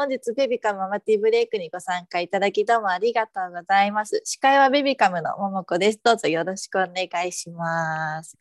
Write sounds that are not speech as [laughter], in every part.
本日ベビカムママティブレイクにご参加いただきどうもありがとうございます。司会はベビカムのももこです。どうぞよろしくお願いします。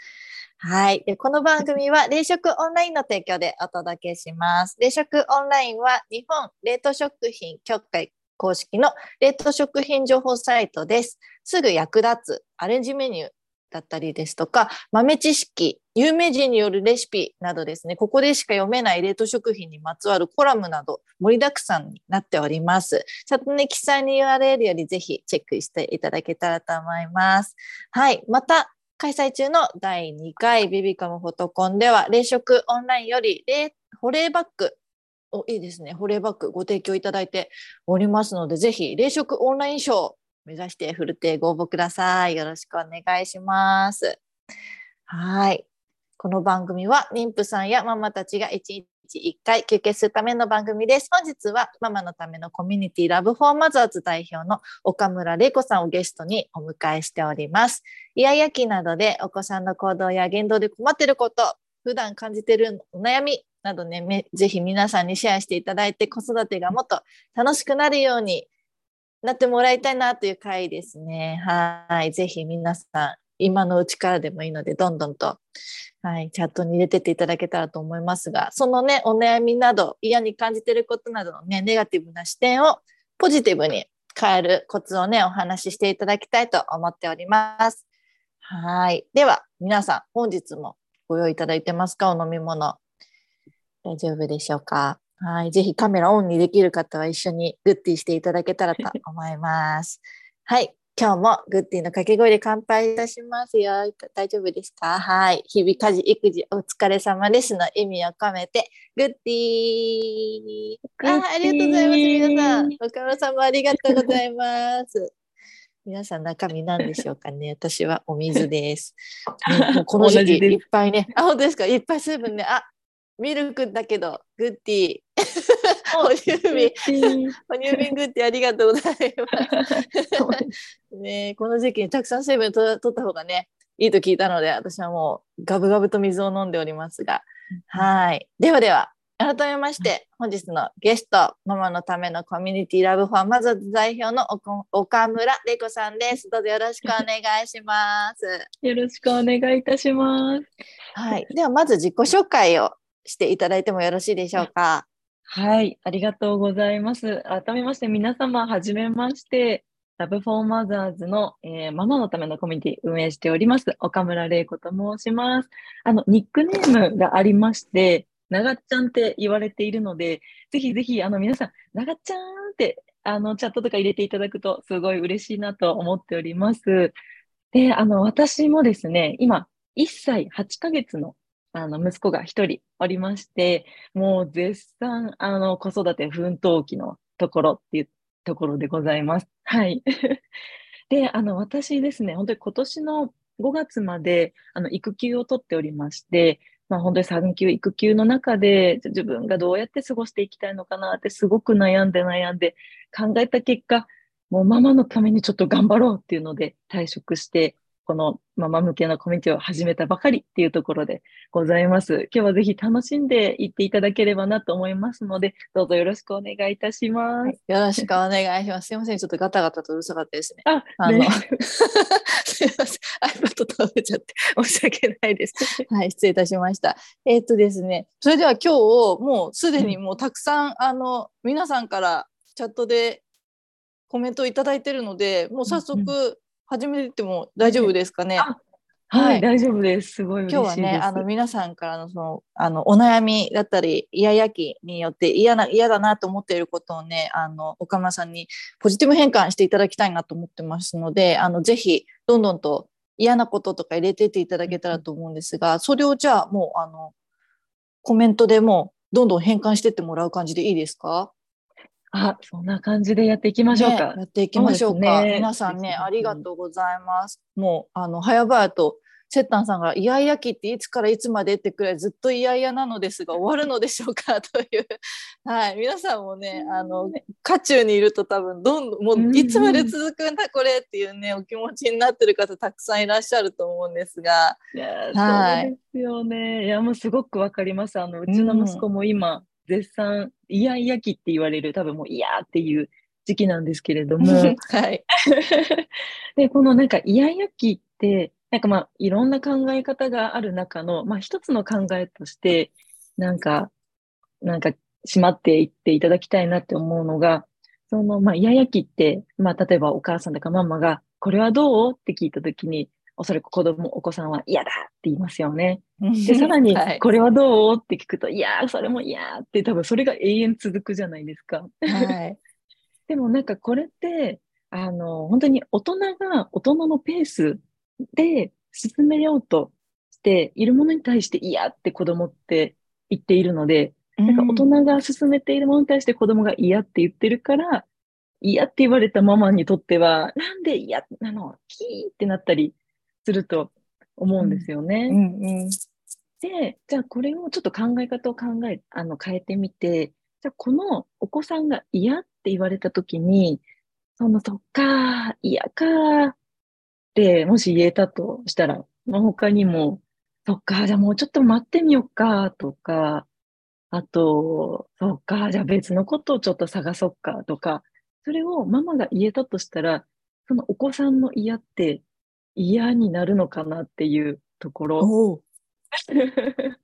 はい。でこの番組は [laughs] 冷食オンラインの提供でお届けします。冷食オンラインは日本冷凍食品協会公式の冷凍食品情報サイトです。すぐ役立つアレンジメニューだったりですとか、豆知識、有名人によるレシピなどですね、ここでしか読めない冷凍食品にまつわるコラムなど盛りだくさんになっております。チャットに記載に URL よりぜひチェックしていただけたらと思います。はい。また、開催中の第2回ビビカムフォトコンでは、冷食オンラインより冷保冷バッグおいいですね。保冷バッグご提供いただいておりますので、ぜひ冷食オンラインショー目指してフルテご応募ください。よろしくお願いします。はい。この番組は妊婦さんやママたちが1日1回休憩するための番組です。本日はママのためのコミュニティラブフォーマザーズ代表の岡村玲子さんをゲストにお迎えしております。イヤイヤ期などでお子さんの行動や言動で困っていること、普段感じているお悩みなどね、ぜひ皆さんにシェアしていただいて子育てがもっと楽しくなるようになってもらいたいなという回ですね。はい。ぜひ皆さん、今のうちからでもいいので、どんどんと、はい、チャットに入れてっていただけたらと思いますが、そのね、お悩みなど、嫌に感じてることなどのね、ネガティブな視点をポジティブに変えるコツをね、お話ししていただきたいと思っております。はい。では、皆さん、本日もご用意いただいてますか？お飲み物。大丈夫でしょうか？はい。ぜひカメラオンにできる方は一緒にグッティしていただけたらと [laughs] 思います。はい。今日もグッティの掛け声で乾杯いたしますよ。大丈夫ですかはい。日々家事、育児お疲れ様ですの意味を込めて、グッティあありがとうございます。皆さん。岡村さんもありがとうございます。[laughs] 皆さん中身何でしょうかね？[laughs] 私はお水です。ね、この時期いっぱいね。あ、本当ですか？いっぱい水分ね。あ、ミルクだけど、グッティ。哺乳瓶、哺乳瓶グッティありがとうございます。[laughs] ねこの時期にたくさん水分と取った方がね、いいと聞いたので、私はもうガブガブと水を飲んでおりますが。はい。ではでは、改めまして、本日のゲスト、ママのためのコミュニティラブフォーマザーズ代表の岡村玲子さんです。どうぞよろしくお願いします。よろしくお願いいたします。はい。では、まず自己紹介をしていただいてもよろしいでしょうか？はい、ありがとうございます。改めまして皆様、はじめまして、ラブフォーマザーズの、えー、ママのためのコミュニティ運営しております、岡村玲子と申します。あの、ニックネームがありまして、ながっちゃんって言われているので、ぜひぜひ、あの、皆さん、ながっちゃんって、あの、チャットとか入れていただくと、すごい嬉しいなと思っております。で、あの、私もですね、今、1歳8ヶ月のあの、息子が一人おりまして、もう絶賛、あの、子育て奮闘期のところっていうところでございます。はい。[laughs] で、あの、私ですね、本当に今年の5月まで、あの、育休を取っておりまして、まあ、本当に産休、育休の中で自分がどうやって過ごしていきたいのかなってすごく悩んで悩んで考えた結果、もうママのためにちょっと頑張ろうっていうので退職して、このママ向けのコミュニティを始めたばかりっていうところでございます。今日はぜひ楽しんでいっていただければなと思いますので、どうぞよろしくお願いいたします。よろしくお願いします。すいません、ちょっとガタガタとうるさかったですね。あ、あの、ね、[laughs] すいません、iPad 倒れちゃって申し訳ないです。[laughs] はい、失礼いたしました。えー、っとですね、それでは今日、もうすでにもうたくさん、あの、皆さんからチャットでコメントをいただいているので、もう早速、始めても大丈夫ですかね？はい、はい、大丈夫です。すごい今日はね、あの皆さんからのそのあのお悩みだったり、イヤイヤ期によって嫌な嫌だなと思っていることをね、あの岡村さんにポジティブ変換していただきたいなと思ってますので、あのぜひどんどんと嫌なこととか入れてっていただけたらと思うんですが、それをじゃあもうあのコメントでもどんどん変換してってもらう感じでいいですか？あ、そんな感じでやっていきましょうか。ね、やっていきましょうか。うね、皆さんね、ありがとうございます。もう、あの、早々と、セッタンさんが、イヤイヤ期っていつからいつまでってくらいずっとイヤイヤなのですが、終わるのでしょうかという。[laughs] はい。皆さんもね、あの、渦中にいると多分、どんどん、もう、いつまで続くんだ、これっていうね、お気持ちになってる方たくさんいらっしゃると思うんですが。いや、はい、そうですよね。いや、もうすごくわかります。あの、うちの息子も今、絶賛、イヤイヤ期って言われる、多分もうイヤーっていう時期なんですけれども、はい。[laughs] で、このなんかイヤイヤ期って、なんかまあ、いろんな考え方がある中の、まあ一つの考えとして、なんか、なんか、しまっていっていただきたいなって思うのが、その、まあ、イヤイヤ期って、まあ、例えばお母さんとかママが、これはどう？って聞いたときに、おそらく子供、お子さんは嫌だって言いますよね。で、さらに [laughs] は、い。これはどう？って聞くと、いやー、それも嫌って多分それが永遠続くじゃないですか。はい。[laughs] でもなんかこれって、あの、本当に大人が大人のペースで進めようとしているものに対して嫌って子供って言っているので、なんか大人が進めているものに対して子供が嫌って言ってるから、嫌って言われたママにとっては、なんで嫌なの？キーってなったりすると思うんですよね。うんうん。で、じゃあこれをちょっと考え方を考え、あの、変えてみて、じゃあこのお子さんが嫌って言われたときに、その、そっか、嫌かって、もし言えたとしたら、まあ、他にも、そっか、じゃあもうちょっと待ってみようかとか、あと、そっか、じゃあ別のことをちょっと探そっかとか、それをママが言えたとしたら、そのお子さんの嫌って嫌になるのかなっていうところ。[laughs]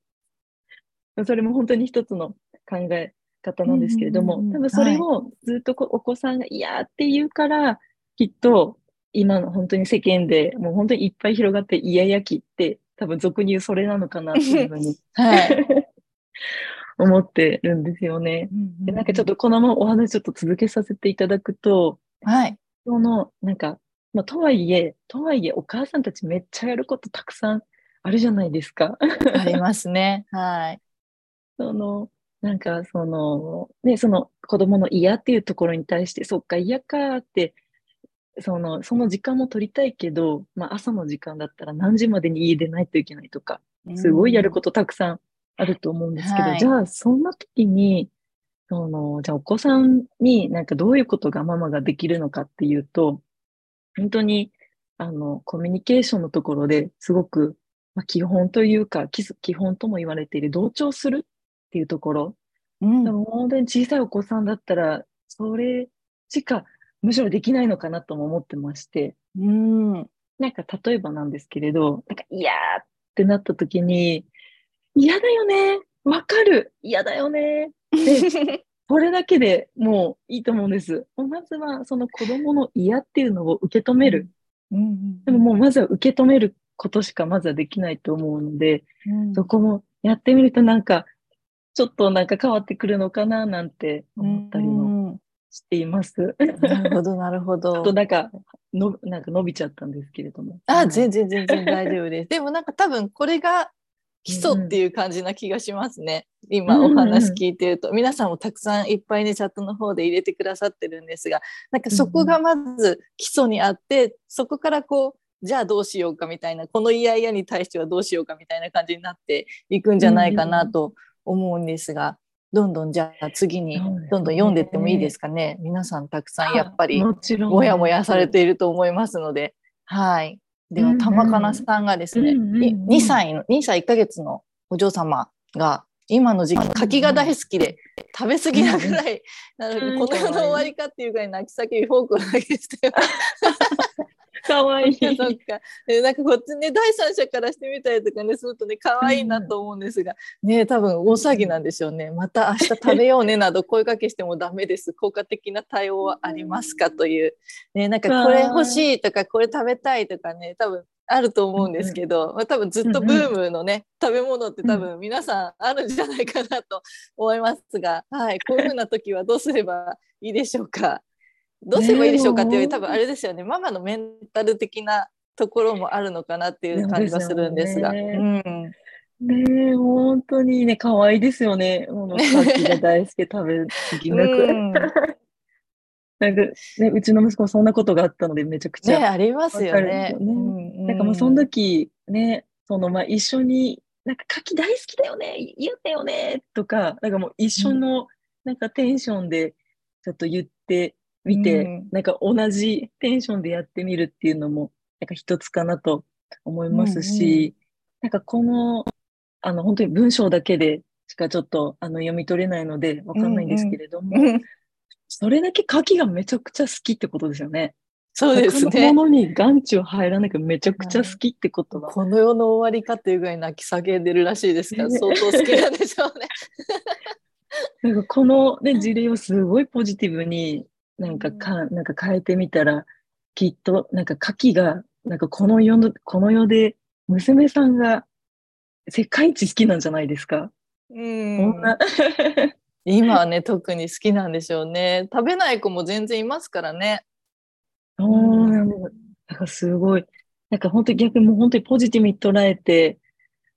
それも本当に一つの考え方なんですけれどもうんうんうんうん、多分それをずっとこお子さんが嫌って言うから、きっと今の本当に世間でもう本当にいっぱい広がって嫌々期って多分俗に言うそれなのかなっていうふうに [laughs] はい。[laughs] 思ってるんですよね。で、なんかちょっとこのままお話ちょっと続けさせていただくと、はい。その、なんか、まあ、とはいえ、とはいえ、お母さんたちめっちゃやることたくさんあるじゃないですか。ありますね。[laughs] はい。その、なんか、その、ね、その子供の嫌っていうところに対して、そっか、嫌かって、その、その時間も取りたいけど、まあ、朝の時間だったら何時までに家出ないといけないとか、すごいやることたくさんあると思うんですけど、はいじゃあ、そんな時に、その、じゃあお子さんになんかどういうことがママができるのかっていうと、本当に、あの、コミュニケーションのところですごく、まあ、基本というか、基基本とも言われている同調するっていうところ。うん。でも本当に小さいお子さんだったら、それしかむしろできないのかなとも思ってまして、うん。なんか例えばなんですけれど、なんか嫌ってなった時に、嫌だよねわかる嫌だよねで、[laughs] これだけでもういいと思うんです。まずはその子供の嫌っていうのを受け止める。うんでももうまずは受け止めることしかまずはできないと思うので、うんそこもやってみるとなんか、ちょっとなんか変わってくるのかななんて思ったりもうんしています。なるほど、なるほ [laughs] ちょっとど。なんか、の、なんか伸びちゃったんですけれども。あ、はい全然全然大丈夫です。でもなんか多分これが基礎っていう感じな気がしますね。今お話聞いてると、皆さんもたくさんいっぱいね、チャットの方で入れてくださってるんですが、なんかそこがまず基礎にあって、そこからこう、じゃあどうしようかみたいな、この嫌々に対してはどうしようかみたいな感じになっていくんじゃないかなと思うんですが、どんどんじゃあ次にどんどん読んでってもいいですかね。皆さんたくさんやっぱり。もやもやされていると思いますので、はい。では、うんうん。玉かなさんがですね、うんうんうん。い2歳の、2歳1ヶ月のお嬢様が、今の時期、柿が大好きで、食べ過ぎなぐらい、なので、うん。この世の終わりかっていうぐらい泣き叫びフォークを投げてかわいい。[laughs] そっか。でなんかこっちね、第三者からしてみたりとかね、するとね、可愛いなと思うんですが、ね、多分大騒ぎなんでしょうね。また明日食べようねなど声かけしてもダメです。効果的な対応はありますかという。ね、なんかこれ欲しいとか、これ食べたいとかね、多分あると思うんですけど、まあ、多分ずっとブームのね、食べ物って多分皆さんあるんじゃないかなと思いますが、はい、こういうふうな時はどうすればいいでしょうか。どうすればいいでしょうかっていう多分あれですよね、ママのメンタル的なところもあるのかなっていう感じがするんですが。そうん本当にね、可愛いですよね。もう、柿が大好きで食べ過ぎなく。うんなんか、ね、うちの息子もそんなことがあったので、めちゃくちね、ゃ。ありますよね。なんかもうその時、ね、そのまあ一緒に、なんか柿大好きだよね、言ったよね、とか、なんかもう一緒の、なんかテンションでちょっと言ってみて、うんなんか同じテンションでやってみるっていうのも、なんか一つかなと思いますし、なんかこの、あの、本当に文章だけでしかちょっとあの読み取れないのでわかんないんですけれども、うんそれだけ牡蠣がめちゃくちゃ好きってことですよね。そうですね。ものに眼中入らなきゃめちゃくちゃ好きってことだ。この世の終わりかっていうぐらい泣き叫んでるらしいですから、ね相当好きなんでしょうね。[laughs] なんかこの、ね、事例をすごいポジティブになんかうんか、なんか変えてみたら、きっとなんか牡蠣が、なんかこの世の、この世で娘さんが世界一好きなんじゃないですか？うん [laughs] 今はね、特に好きなんでしょうね。食べない子も全然いますからね。そうなん。なんかすごい、なんか本当に逆にもう本当にポジティブに捉えて、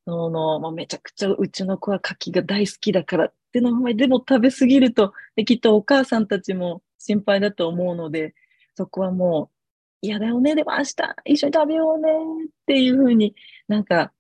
その、まあ、めちゃくちゃうちの子は牡蠣が大好きだからってのも、でも食べ過ぎると、できっとお母さんたちも心配だと思うので、そこはもう、嫌だよね、でも明日一緒に食べようねっていうふうになんか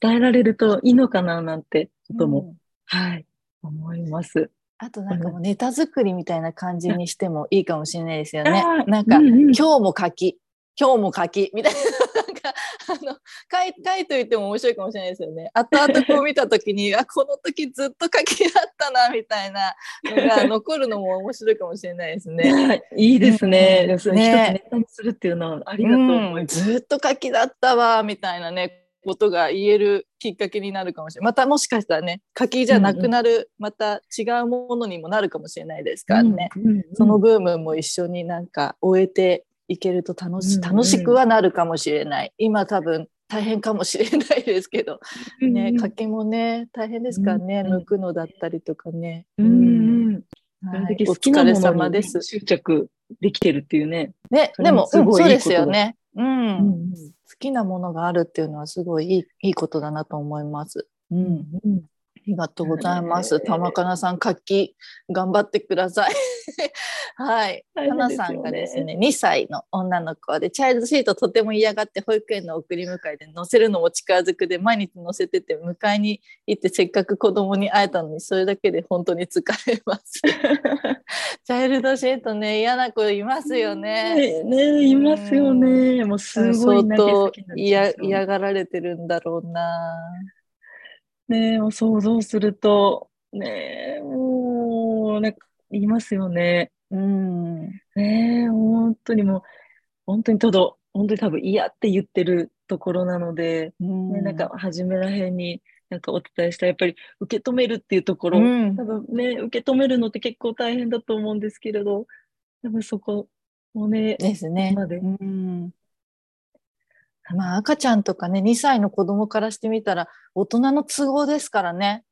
伝えられるといいのかななんてことも、うん。はい、思います。あとなんかもうネタ作りみたいな感じにしてもいいかもしれないですよね。なんか、うんうん。今日も柿、今日も柿みたいな、なんか、あの、書い書いといても面白いかもしれないですよね。後々こう見たときに、あ、この時ずっと柿だったな、みたいなのが [laughs] 残るのも面白いかもしれないですね。はいいいですね。うんそれ一つねネタにするっていうのはありがとう思います。うんずっと柿だったわ、みたいなね、ことが言えるきっかけになるかもしれない。またもしかしたらね、柿じゃなくなる、また違うものにもなるかもしれないですからね。うんうんそのブームも一緒になんか終えていけると楽し,、楽しくはなるかもしれない。今多分大変かもしれないですけど、ね、うん柿もね、大変ですからね、うんうん抜くのだったりとかね。うんうんはいお疲れ好きなものに様です。執着できてるっていうね。ね、でも、そうですよね。うん。うん好きなものがあるっていうのはすごいいいいいことだなと思います。う。うんりがとうございます。玉かなさん、柿、頑張ってください。[laughs] はい。大かなさんがですね、2歳の女の子で、チャイルドシートとても嫌がって、保育園の送り迎えで乗せるのも力ずくで、毎日乗せてて、迎えに行って、せっかく子供に会えたのに、それだけで本当に疲れます。[laughs] チャイルドシートね、嫌な子いますよね。ねねいますよね。もうすごい相当嫌がられてるんだろうな。ね想像すると、ねもう、なんか、いますよね。うん。ね本当にもう、本当にただ、本当に多分嫌って言ってるところなので、うんね、なんか初めらへんになんかお伝えしたやっぱり受け止めるっていうところ、うん多分ね、受け止めるのって結構大変だと思うんですけれど、多分そこをね、ですね。までうんまあ赤ちゃんとかね2歳の子供からしてみたら大人の都合ですからね。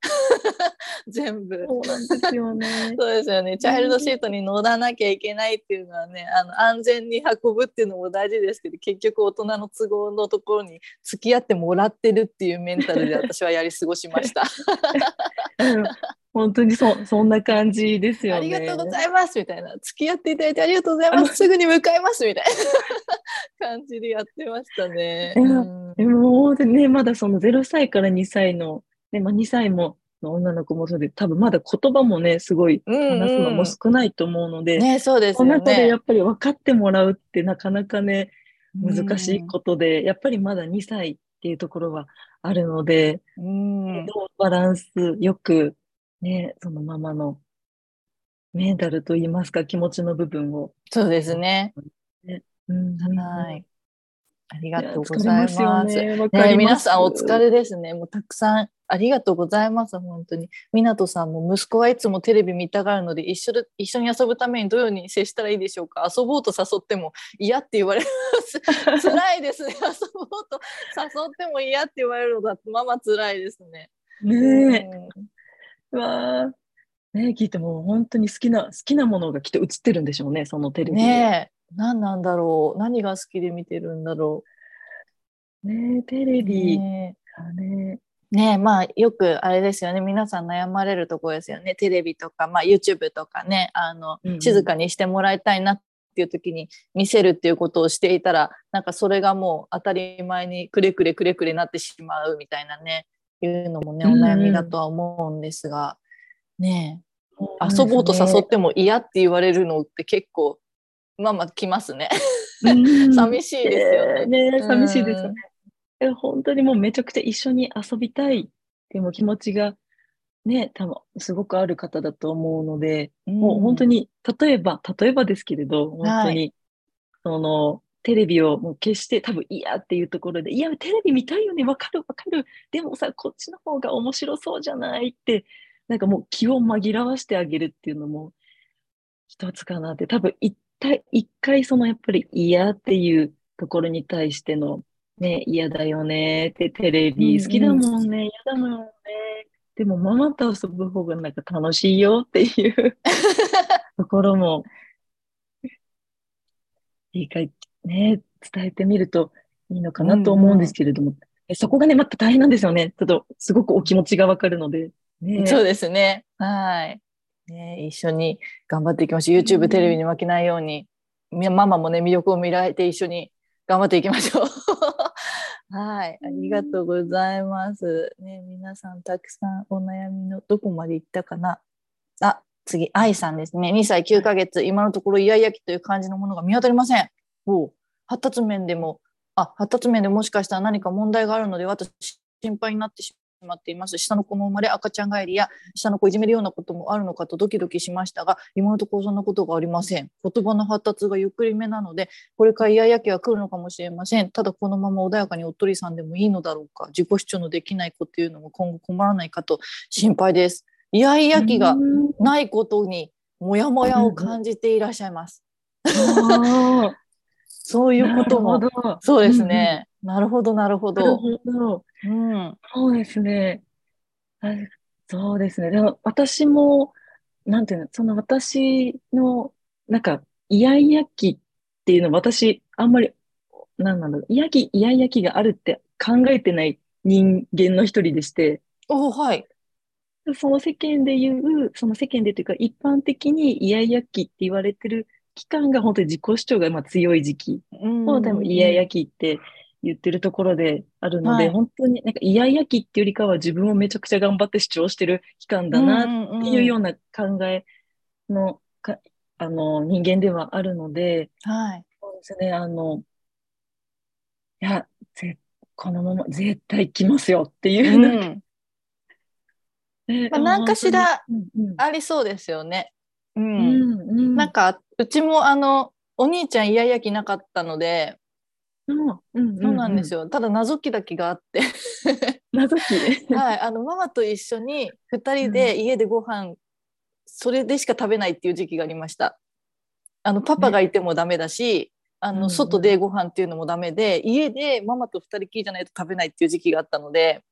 [laughs] 全部。そうなんですよね。[laughs] そうですよね。チャイルドシートに乗らなきゃいけないっていうのはね、あの安全に運ぶっていうのも大事ですけど、結局大人の都合のところに付き合ってもらってるっていうメンタルで私はやり過ごしました。うん本当にそそんな感じですよね。ありがとうございますみたいな、付き合っていただいてありがとうございます、すぐに向かいますみたいな [laughs] 感じでやってましたね。でもね、まだその0歳から2歳の、ねまあ、2歳もの女の子もそうで、多分まだ言葉もね、すごいうんうん話すのも少ないと思うので、ね、そうですそのよね中でや。っぱり分かってもらうってなかなかね、うん難しいことで、やっぱりまだ2歳っていうところはあるので、うんどうバランスよく、ね、そのママのメンタルといいますか、気持ちの部分を。そうですね。うんはい。ありがとうございます。ますよね皆さんお疲れですね。もうたくさんありがとうございます。本当に。湊さんも息子はいつもテレビ見たがるので一緒で一緒に遊ぶためにどのように接したらいいでしょうか？遊ぼうと誘っても嫌って言われます。[laughs] 辛いですね。遊ぼうと誘っても嫌って言われるのだとママ辛いですね。ねえ、うわあ、ねえ、聞いても本当に好きな、好きなものがきっと映ってるんでしょうね、そのテレビで。ねえ。何なんだろう。何が好きで見てるんだろねえ、テレう。ビねがね、ねえまあよくあれですよね。皆さん悩まれるところですよね。テレビとか、まあ、YouTube とかね。あの、うんうん。静かにしてもらいたいなっていう時に見せるっていうことをしていたらなんかそれがもう当たり前にくれくれくれくれなってしまうみたいなね。いうのもねお悩みだとは思うんですが、ねえ。遊ぼうと誘っても嫌って言われるのって結構まあまあきますね。うん。[laughs] 寂しいですよね。ねえ寂しいですね。え本当にもうめちゃくちゃ一緒に遊びたい。っていう気持ちがね、多分すごくある方だと思うので、うん。もう本当に、例えば、例えばですけれど、本当はに、その、テレビをもう消して多分嫌っていうところで、いや、テレビ見たいよね、わかるわかる。でもさ、こっちの方が面白そうじゃないって、なんかもう気を紛らわしてあげるっていうのも一つかなって、多分一体、一回そのやっぱり嫌っていうところに対しての、ね、嫌だよねって、テレビ好きだもんね、嫌だもんね。でもママと遊ぶ方がなんか楽しいよっていう [laughs] ところも、理解、ね、伝えてみるといいのかなと思うんですけれども、えそこがね、また大変なんですよね。ちょっとすごくお気持ちがわかるので。ね、そうですね。はい。ね、一緒に頑張っていきましょう。YouTube、うんテレビに負けないように、みママもね、魅力を見られて一緒に頑張っていきましょう。はい。ありがとうございます。ね、皆さんたくさんお悩みのどこまで行ったかな。あ、次、愛さんですね。2歳9ヶ月、今のところイヤイヤ期という感じのものが見当たりません。おう発達面でも、あ、発達面でもしかしたら何か問題があるので、私、心配になってしまっています。下の子の生まれ、赤ちゃん帰りや、下の子をいじめるようなこともあるのかとドキドキしましたが、今のところそんなことがありません。言葉の発達がゆっくりめなので、これからイヤイヤ期が来るのかもしれません。ただこのまま穏やかにおっとりさんでもいいのだろうか。自己主張のできない子っていうのも今後困らないかと心配です。イヤイヤ期がうんないことに、もやもやを感じていらっしゃいます。あそうーいうこともそうですね。なるほど、なるほなるど。ほど。うん。そうですね。あそうですね。でも私も、なんていうの、その私の、なんか、イヤイヤ期っていうの私、あんまり、なんなんだろう、イヤ期、イヤイヤ期があるって考えてない人間の一人でして、おはい。その世間で言う、その世間でというか、一般的にイヤイヤ期って言われてる期間が本当に自己主張がまあ強い時期。うんを多分イヤイヤ期って言ってるところであるので、はい。本当になんかイヤイヤ期っていうよりかは自分をめちゃくちゃ頑張って主張してる期間だなっていうような考えのか、あの人間ではあるので、はい。そうですね、あの、いや、ぜこのまま絶対来ますよっていうう、なんまあ何かしら、ありそうですよね。う。うんんうんなんか、うちもあの、お兄ちゃんイヤイヤ期なかったので、うんうんそうなんですよ。よ。ただ謎期だけがあって、[laughs] 謎期。[laughs] はい、あのママと一緒に2人で家でご飯、それでしか食べないっていう時期がありました。あのパパがいてもダメだし、あのうんうん外でご飯っていうのもダメで、家でママと2人きりじゃないと食べないっていう時期があったので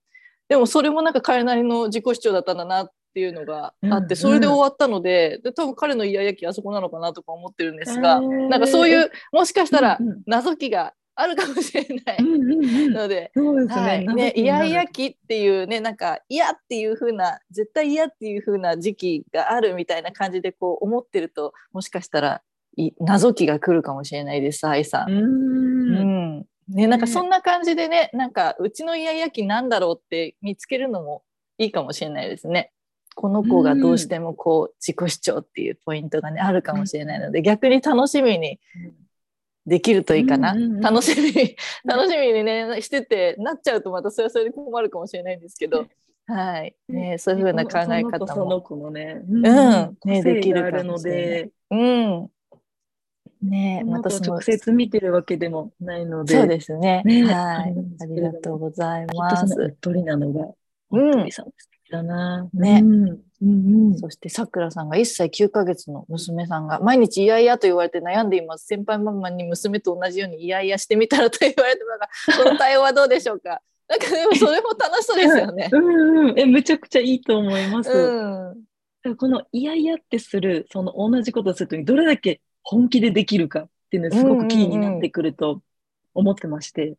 でもそれもなんか彼なりの自己主張だったんだなっていうのがあって、うんそれで終わったのでで多分彼のイヤイヤ期あそこなのかなとか思ってるんですが、なんかそういうもしかしたら謎期があるかもしれないので。そうですね。はい、謎ね、イヤイヤ期っていうね、なんか嫌っていう風な、絶対嫌っていう風な時期があるみたいな感じでこう思ってると、もしかしたらい謎期が来るかもしれないです、愛さ。うんうんん。ね、なんかねそんな感じでね、なんかうちのイヤイヤ期なんだろうって見つけるのもいいかもしれないですね。この子がどうしてもこう自己主張っていうポイントがね、あるかもしれないので、逆に楽しみにできるといいかな。楽しみに、[laughs] 楽しみにね、してて、なっちゃうとまたそれはそれで困るかもしれないんですけど、はい。ね、そういうふうな考え方そのも。子のね、うん個ね性できるので、うん。ねまた直接見てるわけでもないので、そうですね。ねはい。あありりがとうございますそのうっ。とりなのが、うんうっとりさん素敵だな。ねうんうんうんそしてさくらさんが1歳9ヶ月の娘さんが毎日イヤイヤと言われて悩んでいます。先輩ママに娘と同じようにイヤイヤしてみたらと言われてますが、[laughs] この対応はどうでしょうか？なんかでもそれも楽しそうですよね。[laughs] うんうん、え、めちゃくちゃいいと思います。うん。この嫌々ってする、その同じことをするときにどれだけ本気でできるかっていうのがすごくキーになってくると思ってまして、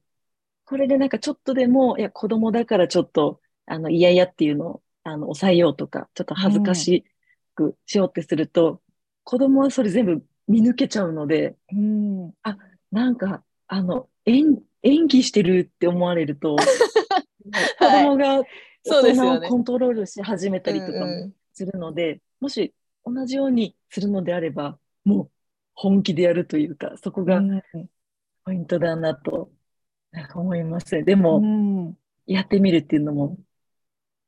これでなんかちょっとでも、いや、子供だからちょっと、あの、嫌々っていうのを、あの、抑えようとか、ちょっと恥ずかしくしようってすると、子供はそれ全部見抜けちゃうので、うん。なんか、あの、演、演技してるって思われると、[laughs] 子供が大人をそうですよね。コントロールし始めたりとかもうんするので、もし同じようにするのであれば、もう本気でやるというか、そこがうん。ポイントだなとなんか思います。でうも、ん。やってみるっていうのも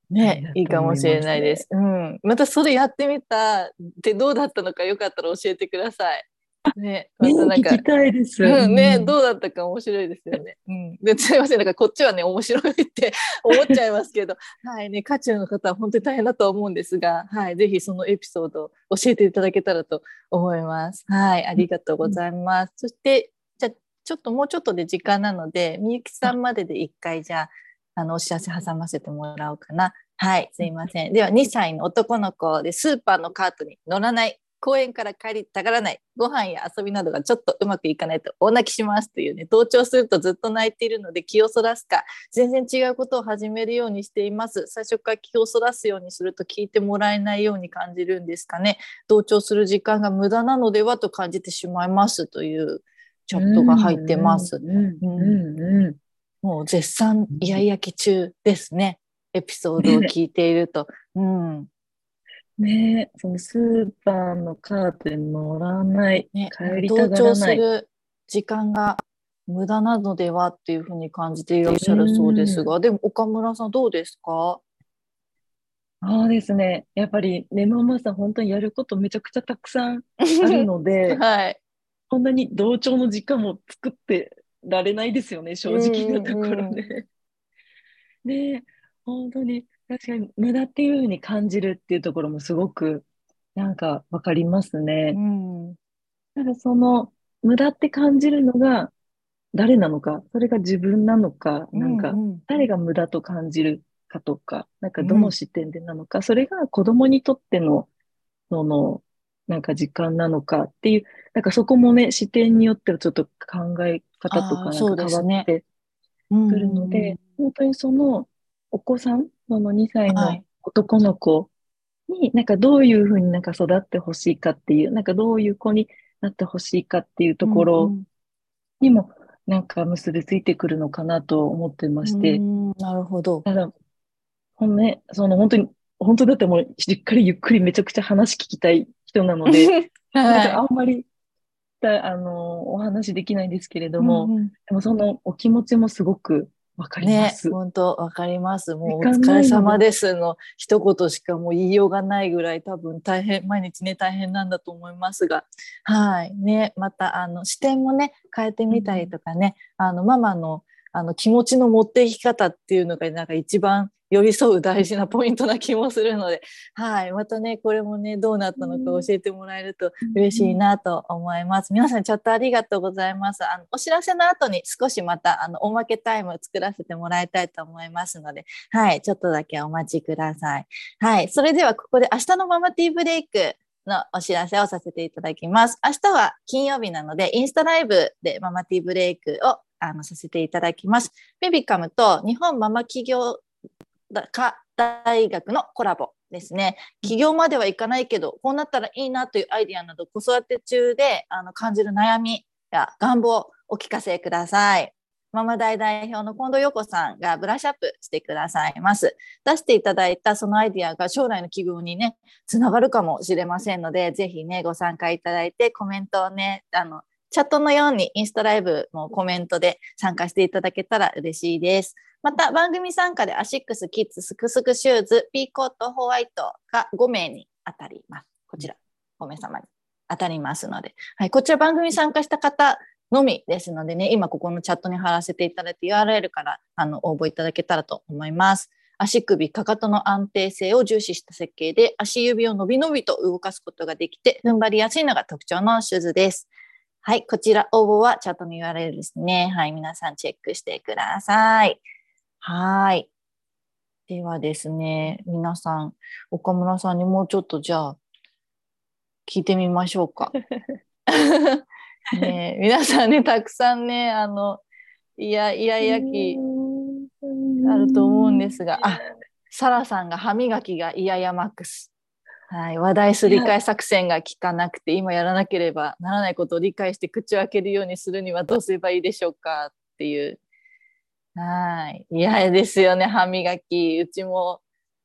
ね、いいかもしれないです。うん。またそれやってみたってどうだったのかよかったら教えてください。[laughs] ね、まね、たなんか聞きたいです。うん、ね、うんどうだったか面白いですよね。うん、ですいません、なんかこっちはね、面白いって [laughs] 思っちゃいますけど、はいね、渦中の方は本当に大変だと思うんですが、はい、ぜひそのエピソードを教えていただけたらと思います。はい、ありがとうございます。そして、じゃあちょっともうちょっとで時間なので、みゆきさんまでで一回じゃあ、あの、お知らせ挟ませてもらおうかな。はい、すいません。では、2歳の男の子でスーパーのカートに乗らない。公園から帰りたがらない。ご飯や遊びなどがちょっとうまくいかないと大泣きしますというね、同調するとずっと泣いているので気をそらすか、全然違うことを始めるようにしています。最初から気をそらすようにすると聞いてもらえないように感じるんですかね。同調する時間が無駄なのではと感じてしまいますというチャットが入ってます。うんうんうんうんもう絶賛イヤイヤ期中ですね。エピソードを聞いていると。うん。ねそのスーパーのカートに乗らない、ね、帰りた同調がらない。する時間が無駄なのではっていうふうに感じていらっしゃるそうですが、でも岡村さんどうですか？ああですね。やっぱりね、ママさん本当にやることめちゃくちゃたくさんあるので、[laughs] はい。こんなに同調の時間も作ってられないですよね、正直なところね。で、本当に確かに無駄っていうふうに感じるっていうところもすごくなんかわかりますね。うん。ただその無駄って感じるのが誰なのか、それが自分なのか、なんかうんうん誰が無駄と感じるかとか、なんかどの視点でなのか、それが子供にとっての、その、なんか時間なのかっていう、なんかそこもね、視点によってはちょっと考え方とか変わってうんくるので、本当にそのお子さん、その2歳のはい。男の子に、なんかどういうふうになんか育ってほしいかっていう、なんかどういう子になってほしいかっていうところにも、なんか結びついてくるのかなと思ってまして、うんなるほど。ただ、ほんね、その本当に、本当だってもうしっかりゆっくりめちゃくちゃ話聞きたい人なので、[laughs] なんかはあんまり、だあの、お話できないんですけれい。ども、うんうんでもそのお気持ちもすごくわかりまね、す。本当わかります。もうお疲れ様ですの一言しかもう言いようがないぐらい多分大変、毎日ね大変なんだと思いますが、はい。ね、またあの視点もね、変えてみたりとかね、あのママのあの気持ちの持っていき方っていうのがなんか一番寄り添う大事なポイントな気もするので、[laughs] はい。またね、これもね、どうなったのか教えてもらえると嬉しいなと思います。皆さんチャットありがとうございます。あのお知らせの後に少しまたあのおまけタイム作らせてもらいたいと思いますので、はい、ちょっとだけお待ちください。はい、それではここで明日のママティーブレイクのお知らせをさせていただきます。明日は金曜日なので、インスタライブでママティーブレイクをあのさせていただきます。ベビカムと日本ママ企業科大学のコラボですね。起業まではいかないけど、こうなったらいいなというアイディアなど、子育て中であの感じる悩みや願望をお聞かせください。ママ大代表の近藤陽子さんがブラッシュアップしてくださいます。出していただいたそのアイディアが将来の起業にね、つながるかもしれませんので、ぜひね、ご参加いただいて、コメントをね、あの、チャットのようにインスタライブもコメントで参加していただけたら嬉しいです。また番組参加でアシックスキッズスクスクシューズピーコットホワイトが5名に当たります。こちら5名様に当たりますので、はい、こちら番組参加した方のみですのでね、今ここのチャットに貼らせていただいて URL からあの応募いただけたらと思います。足首、かかとの安定性を重視した設計で足指を伸び伸びと動かすことができて踏ん張りやすいのが特徴のシューズです。はい、こちら応募はチャットの URL ですね。はい、皆さんチェックしてください。はい。ではですね、皆さん、岡村さんにもうちょっとじゃあ、聞いてみましょうか。[laughs] ねえ皆さんね、たくさんね、あの、いや、いやいやきあると思うんですが、あ、サラさんが歯磨きがイヤヤマックス。はい、話題すり替え作戦が効かなくて、今やらなければならないことを理解して口を開けるようにするにはどうすればいいでしょうかっていう。はい。嫌ですよね、歯磨き。うちも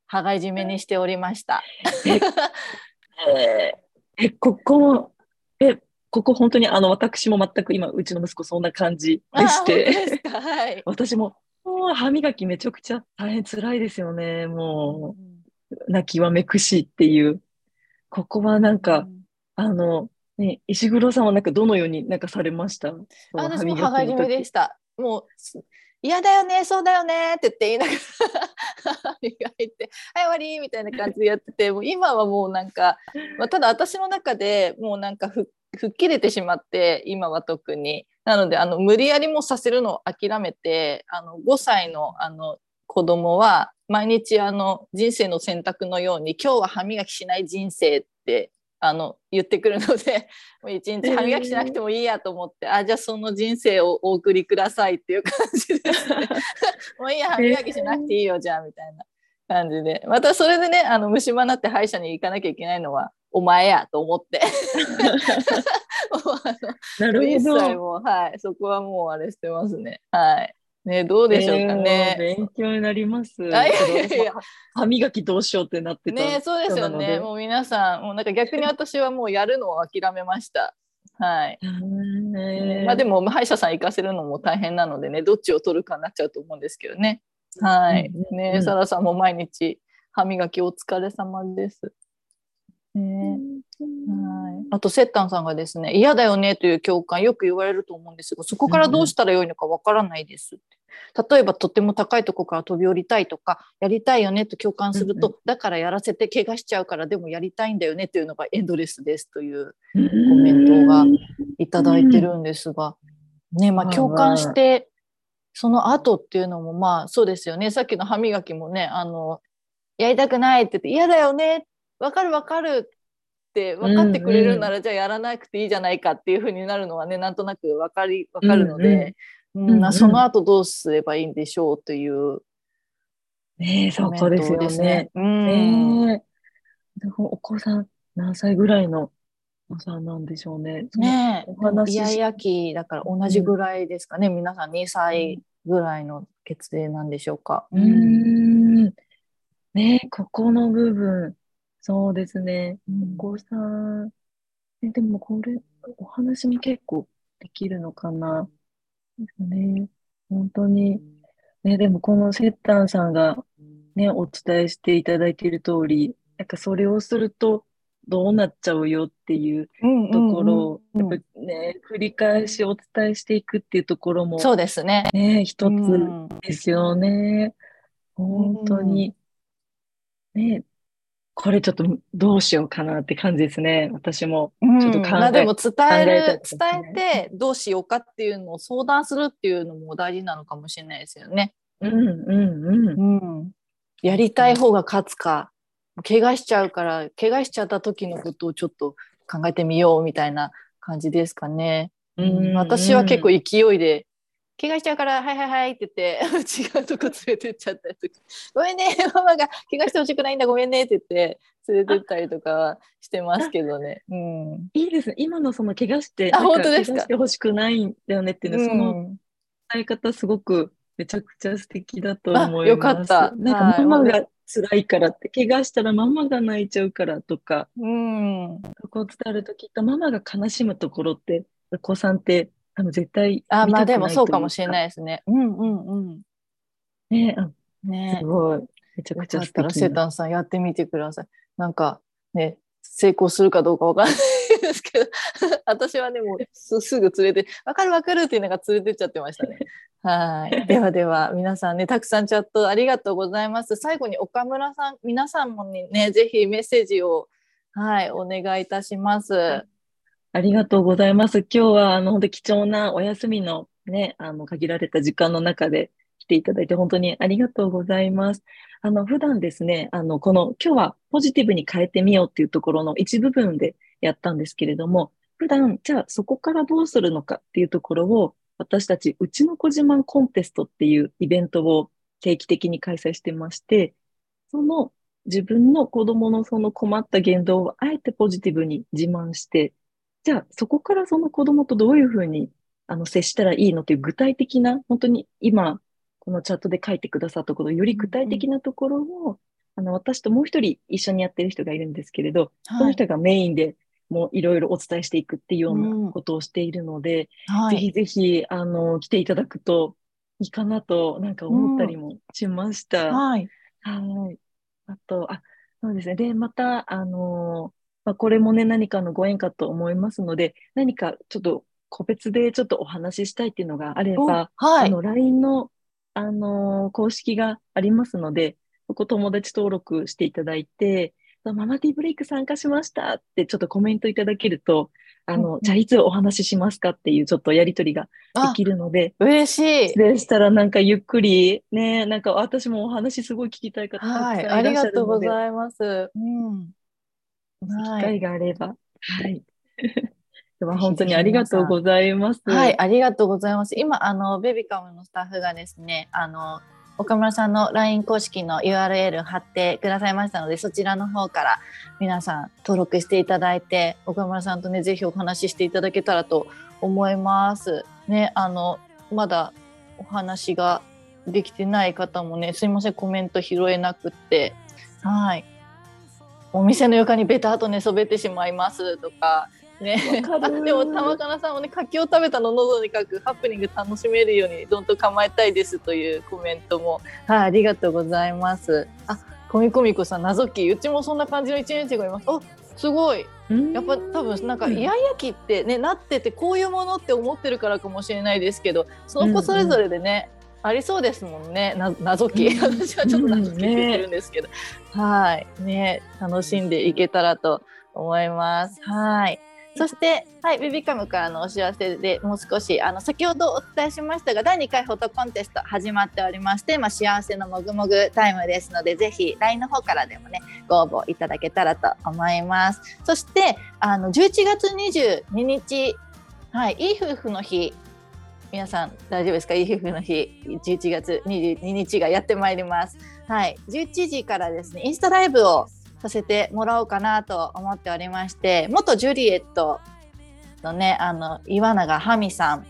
歯がいじめにしておりました。えー [laughs] え、ここも、え、ここ本当にあの、私も全く今、うちの息子そんな感じでして、はい。[laughs] 私も、あも歯磨きめちゃくちゃ大変辛いですよね。もう、泣きわめくしっていう。ここはなんか、あの、ね、石黒さんはなんかどのようになんかされました？私も歯がじめでした。もう嫌だよね、そうだよねって言って言いながら磨いて、はい、終わりみたいな感じでやってて、もう今はもうなんか、まあ、ただ私の中でもうなんか吹っ切れてしまって、今は特に。なので、あの無理やりもさせるのを諦めて、あの5歳のあの子供は毎日あの人生の選択のように、今日は歯磨きしない人生ってあの言ってくるので [laughs] もう一日歯磨きしなくてもいいやと思って、えー、あじゃあその人生をお送りくださいっていう感じですね。[laughs] もういいや歯磨きしなくていいよじゃあみたいな感じで。またそれでねあの虫歯になって歯医者に行かなきゃいけないのはお前やと思って。[laughs] なるほど。もはいそこはもうあれしてますね。はいね、どうでしょうかね。えー、勉強になります。歯磨きどうしようってなってたね、そうですよね。もう皆さん、もうなんか逆に私はもうやるのを諦めました。はい。まあでも歯医者さん行かせるのも大変なのでね、どっちを取るかになっちゃうと思うんですけどね。はい。ね、サラさんも毎日歯磨きお疲れ様です。ね、はい。あとセッタンさんがですね嫌だよねという共感よく言われると思うんですがそこからどうしたらよいのかわからないです例えばとても高いとこから飛び降りたいとかやりたいよねと共感すると、うんうん、だからやらせて怪我しちゃうからでもやりたいんだよねというのがエンドレスですというコメントがいただいてるんですが、ねまあ、共感してその後っていうのもまあそうですよね。さっきの歯磨きもねあのやりたくないって言って嫌だよね分かる分かるって分かってくれるなら、じゃあやらなくていいじゃないかっていうふうになるのはねなんとなく分かり分かるので、うんその後どうすればいいんでしょうという。ねそこですよね。うんお子さん何歳ぐらいのお子さんなんでしょうね。ねえ、イヤイヤ期だから同じぐらいですかね。うん、皆さん2歳ぐらいの血齢なんでしょうか。うん。ねここの部分、そうですね。お子さん、えでもこれ、お話も結構できるのかな？ですね。本当に。ね、でもこのセッタンさんがね、お伝えしていただいている通り、なんかそれをするとどうなっちゃうよっていうところを、やっぱね、繰り返しお伝えしていくっていうところも、そうですね。ね、一つですよね。本当に。ね、これちょっとどうしようかなって感じですね。私もちょっと考え、うん、まあでも伝える、ね、伝えてどうしようかっていうのを相談するっていうのも大事なのかもしれないですよね。うんうんうん。うん、やりたい方が勝つか、怪我しちゃうから、怪我しちゃった時のことをちょっと考えてみようみたいな感じですかね。うん、うん、私は結構勢いで怪我しちゃうから、はいはいはいって言って、[laughs] 違うとこ連れてっちゃったりとか、ごめんね、[laughs] ママが怪我してほしくないんだ、ごめんねって言って、連れてったりとかしてますけどね。うん、いいですね。今のその怪我して、あ、本当ですか？してほしくないんだよねっていうの、うん、その伝え方すごくめちゃくちゃ素敵だと思います。よかった。なんかママが辛いからって、怪我したらママが泣いちゃうからとか、うん、そこを伝えるときっとママが悲しむところって、お子さんって多分絶対あ、まあでもそうかもしれないですね。うんうんうん。ねねすごい。めちゃくちゃ素敵な。セタンさんやってみてください。なんかね、成功するかどうかわからないですけど、[laughs] 私はね、もうすすぐ連れて、わかるわかるっていうのが連れてっちゃってましたね。はい。[laughs] ではでは、皆さんね、たくさんチャットありがとうございます。最後に岡村さん、皆さんもね、ぜひメッセージを、はい、お願いいたします。ありがとうございます。今日は、あの、本当貴重なお休みのね、あの、限られた時間の中で来ていただいて本当にありがとうございます。あの、普段ですね、あの、この、今日はポジティブに変えてみようっていうところの一部分でやったんですけれども、普段、じゃあそこからどうするのかっていうところを、私たち、うちの子自慢コンテストっていうイベントを定期的に開催してまして、その自分の子供のその困った言動をあえてポジティブに自慢して、じゃあそこからその子供とどういうふうにあの接したらいいのという具体的な、本当に今、このチャットで書いてくださったこと、より具体的なところを、うん、あの私ともう一人一緒にやってる人がいるんですけれど、はい、その人がメインでもういろいろお伝えしていくっていうようなことをしているので、うんはい、ぜひぜひあの来ていただくといいかなとなんか思ったりもしました。はい。はい。あと、あ、そうですね。で、また、あのーまあ、これもね、何かのご縁かと思いますので、何かちょっと個別でちょっとお話ししたいっていうのがあれおば、はい。あの、LINE の、あのー公式がありますので、そこ友達登録していただいて、ママティーブレイク参加しましたってちょっとコメントいただけると、あの、じゃあいつお話ししますかっていうちょっとやりとりがであ、きるので、嬉しい。でしたらなんかゆっくりね、なんか私もお話すごい聞きたい方はい。たくさんいらっしありがとうゃるので、ございます。うん。機はい。会があれば。はい。[laughs] では本当にありがとうございます。はい、ありがとうございます。今、あの、ベビカムのスタッフがですね、あの、岡村さんの LINE 公式の URL 貼ってくださいましたので、そちらの方から皆さん登録していただいて、岡村さんとね、ぜひお話ししていただけたらと思います。ね、あの、まだお話ができてない方もね、すいません、コメント拾えなくって、はい。お店の床にベターと寝そべってしまいますとか、ね、[laughs] でも玉かなさんもね柿を食べたの喉に書くハプニング楽しめるようにどんと構えたいですというコメントもはいありがとうございます。あコミコミコさん謎きうちもそんな感じの一年生がいます。あすごい。うん。やっぱ多分なんかイヤイヤ期ってねなっててこういうものって思ってるからかもしれないですけどその子それぞれでね、ありそうですもんね。な謎き、うん。私はちょっと謎きって言ってるんですけど、はい。ね楽しんでいけたらと思います。はい。そして、はい、ベビーカムからのお知らせでもう少しあの先ほどお伝えしましたが第2回フォトコンテスト始まっておりまして、まあ、幸せのもぐもぐタイムですのでぜひ LINE の方からでもねご応募いただけたらと思います。そしてあの11月22日、はい、いい夫婦の日皆さん大丈夫ですか ?EF の日11月22日がやってまいります。はい、11時からですねインスタライブをさせてもらおうかなと思っておりまして元ジュリエットのねあの岩永ハミさん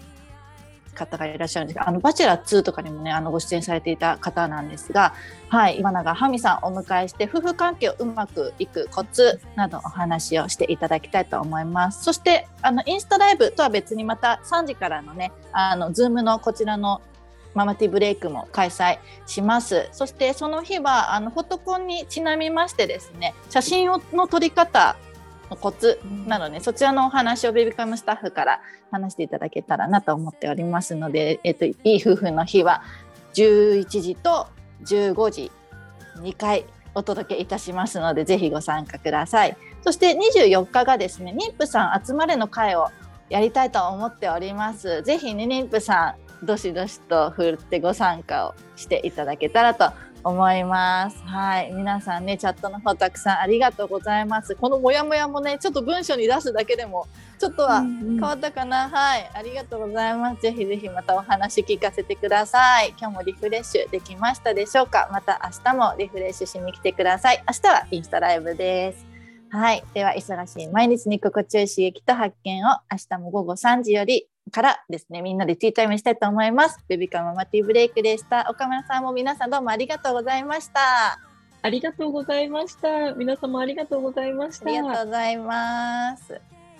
方がいらっしゃるんです。があのバチェラー2とかにもねあのご出演されていた方なんですが、はい、岩永ハミさんをお迎えして夫婦関係をうまくいくコツなどお話をしていただきたいと思います。そしてあのインスタライブとは別にまた3時からのねあのズームのこちらのママティーブレイクも開催します。そしてその日はあのフォトコンにちなみましてですね写真をの撮り方のコツなので、そちらのお話をベビカムスタッフから話していただけたらなと思っておりますので、えっと、いい夫婦の日は11時と15時2回お届けいたしますのでぜひご参加ください。そして24日がですね妊婦さん集まれの会をやりたいと思っております。ぜひね妊婦さんどしどしと振ってご参加をしていただけたらと思います。はい、皆さんね、チャットの方たくさんありがとうございます。このモヤモヤもね、ちょっと文章に出すだけでも、ちょっとは変わったかな？はい、ありがとうございます。ぜひぜひまたお話聞かせてください。今日もリフレッシュできましたでしょうか？また明日もリフレッシュしに来てください。明日はインスタライブです。はい、では忙しい毎日に心地よい刺激と発見を明日も午後3時よりからですね、みんなでティータイムしたいと思います。ベビカムママティーブレイクでした。岡村さんも皆さんどうもありがとうございました。ありがとうございました。皆様ありがとうございました。ありがとうございます。